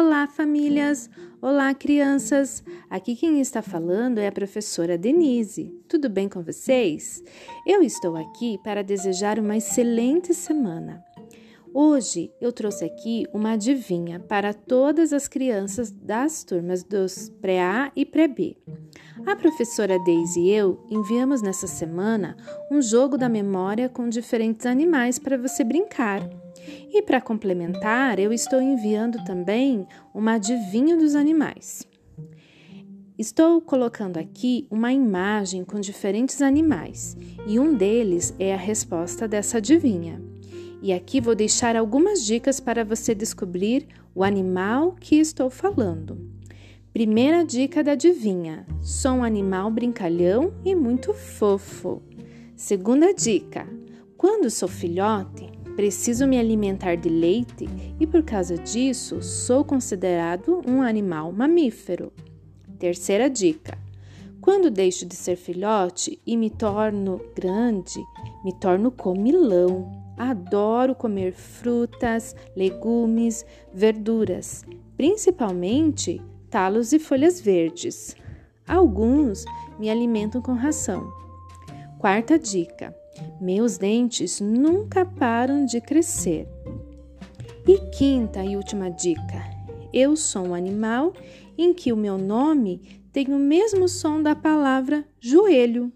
Olá, famílias! Olá, crianças! Aqui quem está falando é a professora Denise. Tudo bem com vocês? Eu estou aqui para desejar uma excelente semana. Hoje eu trouxe aqui uma adivinha para todas as crianças das turmas dos pré-A e pré-B. A professora Daisy e eu enviamos nessa semana um jogo da memória com diferentes animais para você brincar. E para complementar, eu estou enviando também uma adivinha dos animais. Estou colocando aqui uma imagem com diferentes animais e um deles é a resposta dessa adivinha. E aqui vou deixar algumas dicas para você descobrir o animal que estou falando. Primeira dica da adivinha: sou um animal brincalhão e muito fofo. Segunda dica: quando sou filhote, Preciso me alimentar de leite e, por causa disso, sou considerado um animal mamífero. Terceira dica: quando deixo de ser filhote e me torno grande, me torno comilão. Adoro comer frutas, legumes, verduras, principalmente talos e folhas verdes. Alguns me alimentam com ração. Quarta dica: meus dentes nunca param de crescer. E quinta e última dica: eu sou um animal em que o meu nome tem o mesmo som da palavra joelho.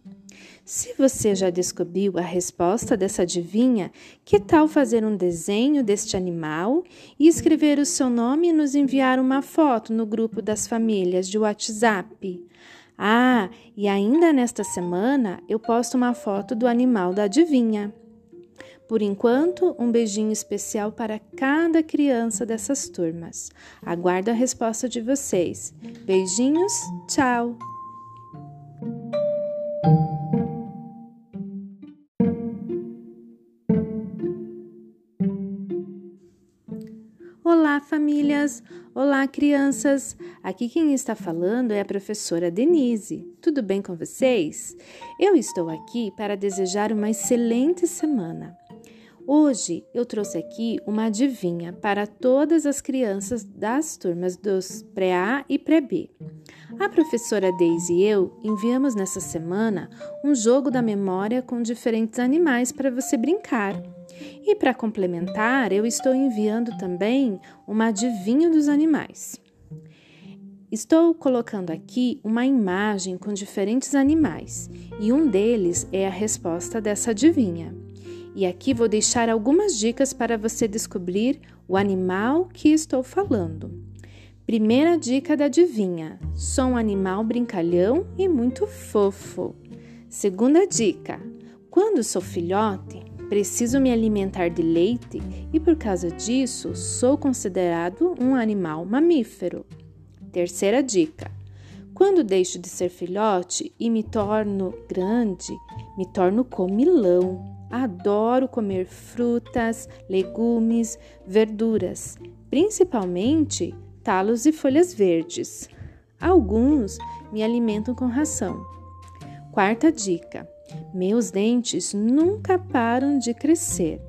Se você já descobriu a resposta dessa adivinha, que tal fazer um desenho deste animal e escrever o seu nome e nos enviar uma foto no grupo das famílias de WhatsApp? Ah, e ainda nesta semana eu posto uma foto do animal da adivinha. Por enquanto, um beijinho especial para cada criança dessas turmas. Aguardo a resposta de vocês. Beijinhos, tchau! Olá, famílias! Olá, crianças! Aqui quem está falando é a professora Denise. Tudo bem com vocês? Eu estou aqui para desejar uma excelente semana. Hoje eu trouxe aqui uma adivinha para todas as crianças das turmas dos pré-A e pré-B. A professora Daisy e eu enviamos nessa semana um jogo da memória com diferentes animais para você brincar. E para complementar, eu estou enviando também uma adivinha dos animais. Estou colocando aqui uma imagem com diferentes animais e um deles é a resposta dessa adivinha. E aqui vou deixar algumas dicas para você descobrir o animal que estou falando. Primeira dica da adivinha: sou um animal brincalhão e muito fofo. Segunda dica: quando sou filhote, Preciso me alimentar de leite e, por causa disso, sou considerado um animal mamífero. Terceira dica: quando deixo de ser filhote e me torno grande, me torno comilão. Adoro comer frutas, legumes, verduras, principalmente talos e folhas verdes. Alguns me alimentam com ração. Quarta dica: meus dentes nunca param de crescer.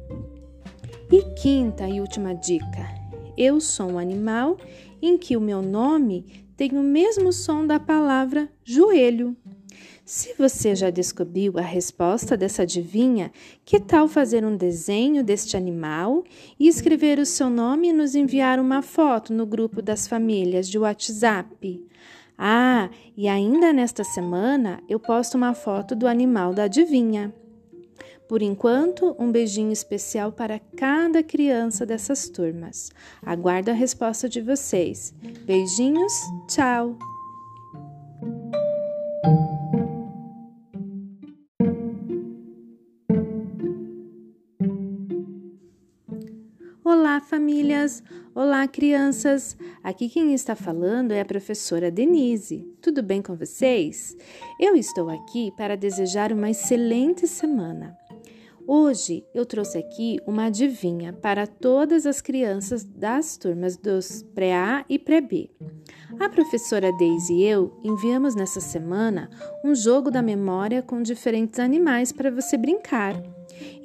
E quinta e última dica: eu sou um animal em que o meu nome tem o mesmo som da palavra joelho. Se você já descobriu a resposta dessa adivinha, que tal fazer um desenho deste animal e escrever o seu nome e nos enviar uma foto no grupo das famílias de WhatsApp? Ah, e ainda nesta semana eu posto uma foto do animal da adivinha. Por enquanto, um beijinho especial para cada criança dessas turmas. Aguardo a resposta de vocês. Beijinhos, tchau! Olá, famílias! Olá, crianças! Aqui quem está falando é a professora Denise. Tudo bem com vocês? Eu estou aqui para desejar uma excelente semana. Hoje eu trouxe aqui uma adivinha para todas as crianças das turmas dos pré-A e pré-B. A professora Daisy e eu enviamos nessa semana um jogo da memória com diferentes animais para você brincar.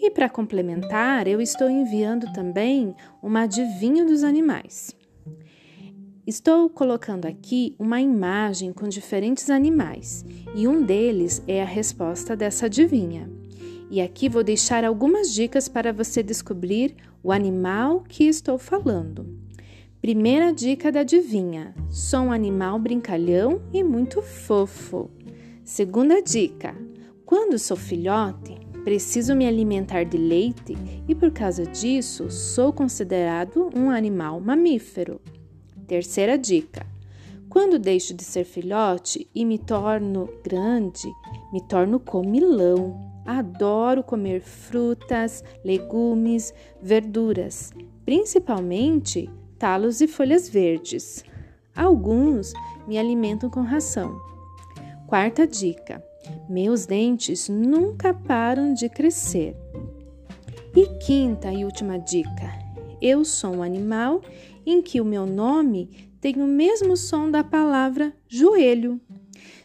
E para complementar, eu estou enviando também uma adivinha dos animais. Estou colocando aqui uma imagem com diferentes animais e um deles é a resposta dessa adivinha. E aqui vou deixar algumas dicas para você descobrir o animal que estou falando. Primeira dica da adivinha: sou um animal brincalhão e muito fofo. Segunda dica: quando sou filhote, preciso me alimentar de leite e por causa disso sou considerado um animal mamífero. Terceira dica: quando deixo de ser filhote e me torno grande, me torno comilão. Adoro comer frutas, legumes, verduras, principalmente talos e folhas verdes. Alguns me alimentam com ração. Quarta dica: meus dentes nunca param de crescer. E quinta e última dica: eu sou um animal em que o meu nome tem o mesmo som da palavra joelho.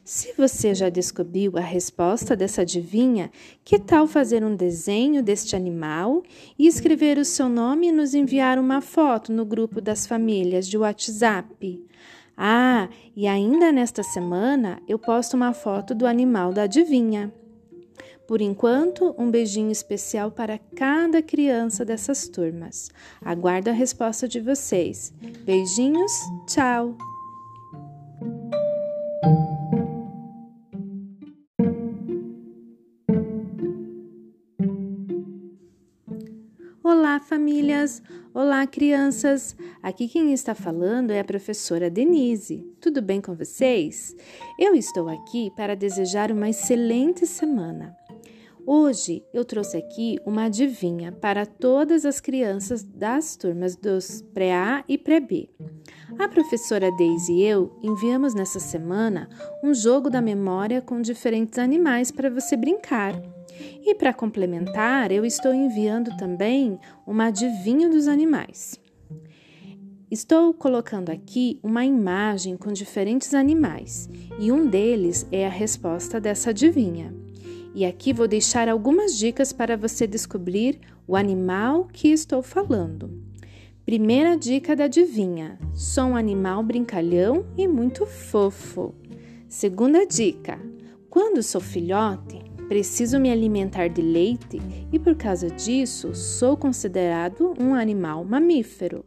Se você já descobriu a resposta dessa adivinha, que tal fazer um desenho deste animal e escrever o seu nome e nos enviar uma foto no grupo das famílias de WhatsApp? Ah, e ainda nesta semana eu posto uma foto do animal da adivinha. Por enquanto, um beijinho especial para cada criança dessas turmas. Aguardo a resposta de vocês. Beijinhos, tchau! Famílias! Olá, crianças! Aqui quem está falando é a professora Denise. Tudo bem com vocês? Eu estou aqui para desejar uma excelente semana. Hoje eu trouxe aqui uma adivinha para todas as crianças das turmas dos pré-A e pré-B. A professora Daisy e eu enviamos nessa semana um jogo da memória com diferentes animais para você brincar. E para complementar, eu estou enviando também uma adivinha dos animais. Estou colocando aqui uma imagem com diferentes animais e um deles é a resposta dessa adivinha. E aqui vou deixar algumas dicas para você descobrir o animal que estou falando. Primeira dica da adivinha: sou um animal brincalhão e muito fofo. Segunda dica: quando sou filhote, preciso me alimentar de leite e por causa disso sou considerado um animal mamífero.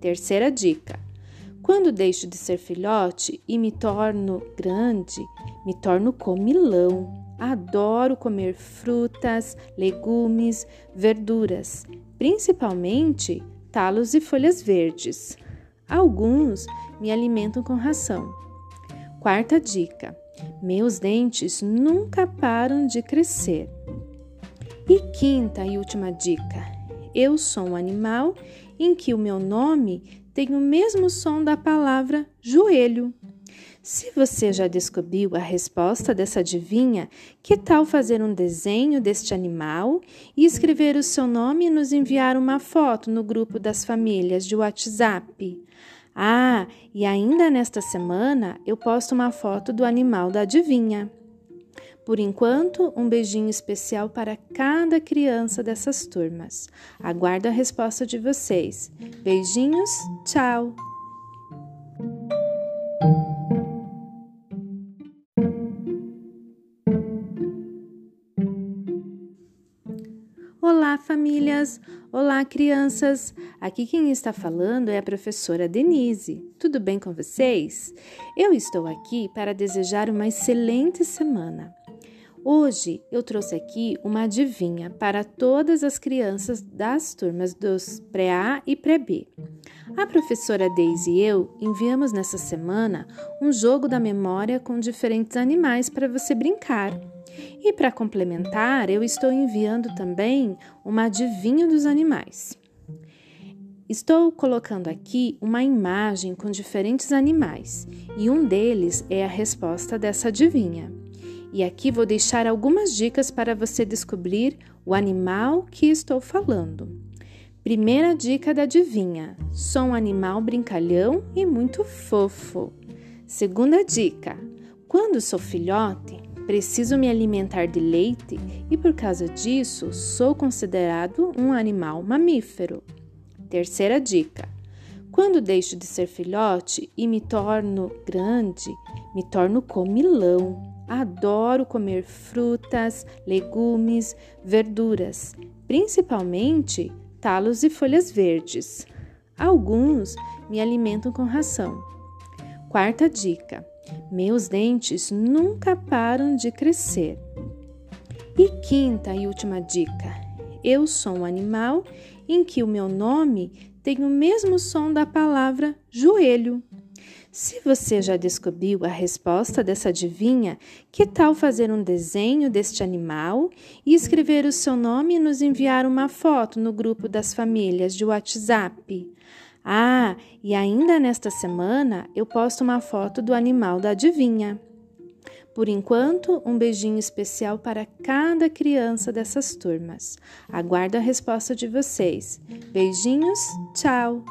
Terceira dica: quando deixo de ser filhote e me torno grande, me torno comilão. Adoro comer frutas, legumes, verduras, principalmente talos e folhas verdes. Alguns me alimentam com ração. Quarta dica: meus dentes nunca param de crescer. E quinta e última dica: eu sou um animal em que o meu nome tem o mesmo som da palavra joelho. Se você já descobriu a resposta dessa adivinha, que tal fazer um desenho deste animal e escrever o seu nome e nos enviar uma foto no grupo das famílias de WhatsApp? Ah, e ainda nesta semana eu posto uma foto do animal da adivinha. Por enquanto, um beijinho especial para cada criança dessas turmas. Aguardo a resposta de vocês. Beijinhos, tchau! Olá, famílias! Olá, crianças! Aqui quem está falando é a professora Denise. Tudo bem com vocês? Eu estou aqui para desejar uma excelente semana. Hoje eu trouxe aqui uma adivinha para todas as crianças das turmas dos pré-A e pré-B. A professora Daisy e eu enviamos nessa semana um jogo da memória com diferentes animais para você brincar. E para complementar, eu estou enviando também uma adivinha dos animais. Estou colocando aqui uma imagem com diferentes animais e um deles é a resposta dessa adivinha. E aqui vou deixar algumas dicas para você descobrir o animal que estou falando. Primeira dica da adivinha: sou um animal brincalhão e muito fofo. Segunda dica: quando sou filhote, Preciso me alimentar de leite e por causa disso sou considerado um animal mamífero. Terceira dica: Quando deixo de ser filhote e me torno grande, me torno comilão. Adoro comer frutas, legumes, verduras, principalmente talos e folhas verdes. Alguns me alimentam com ração. Quarta dica: meus dentes nunca param de crescer. E quinta e última dica: eu sou um animal em que o meu nome tem o mesmo som da palavra joelho. Se você já descobriu a resposta dessa adivinha, que tal fazer um desenho deste animal e escrever o seu nome e nos enviar uma foto no grupo das famílias de WhatsApp? Ah, e ainda nesta semana eu posto uma foto do animal da adivinha. Por enquanto, um beijinho especial para cada criança dessas turmas. Aguardo a resposta de vocês. Beijinhos, tchau!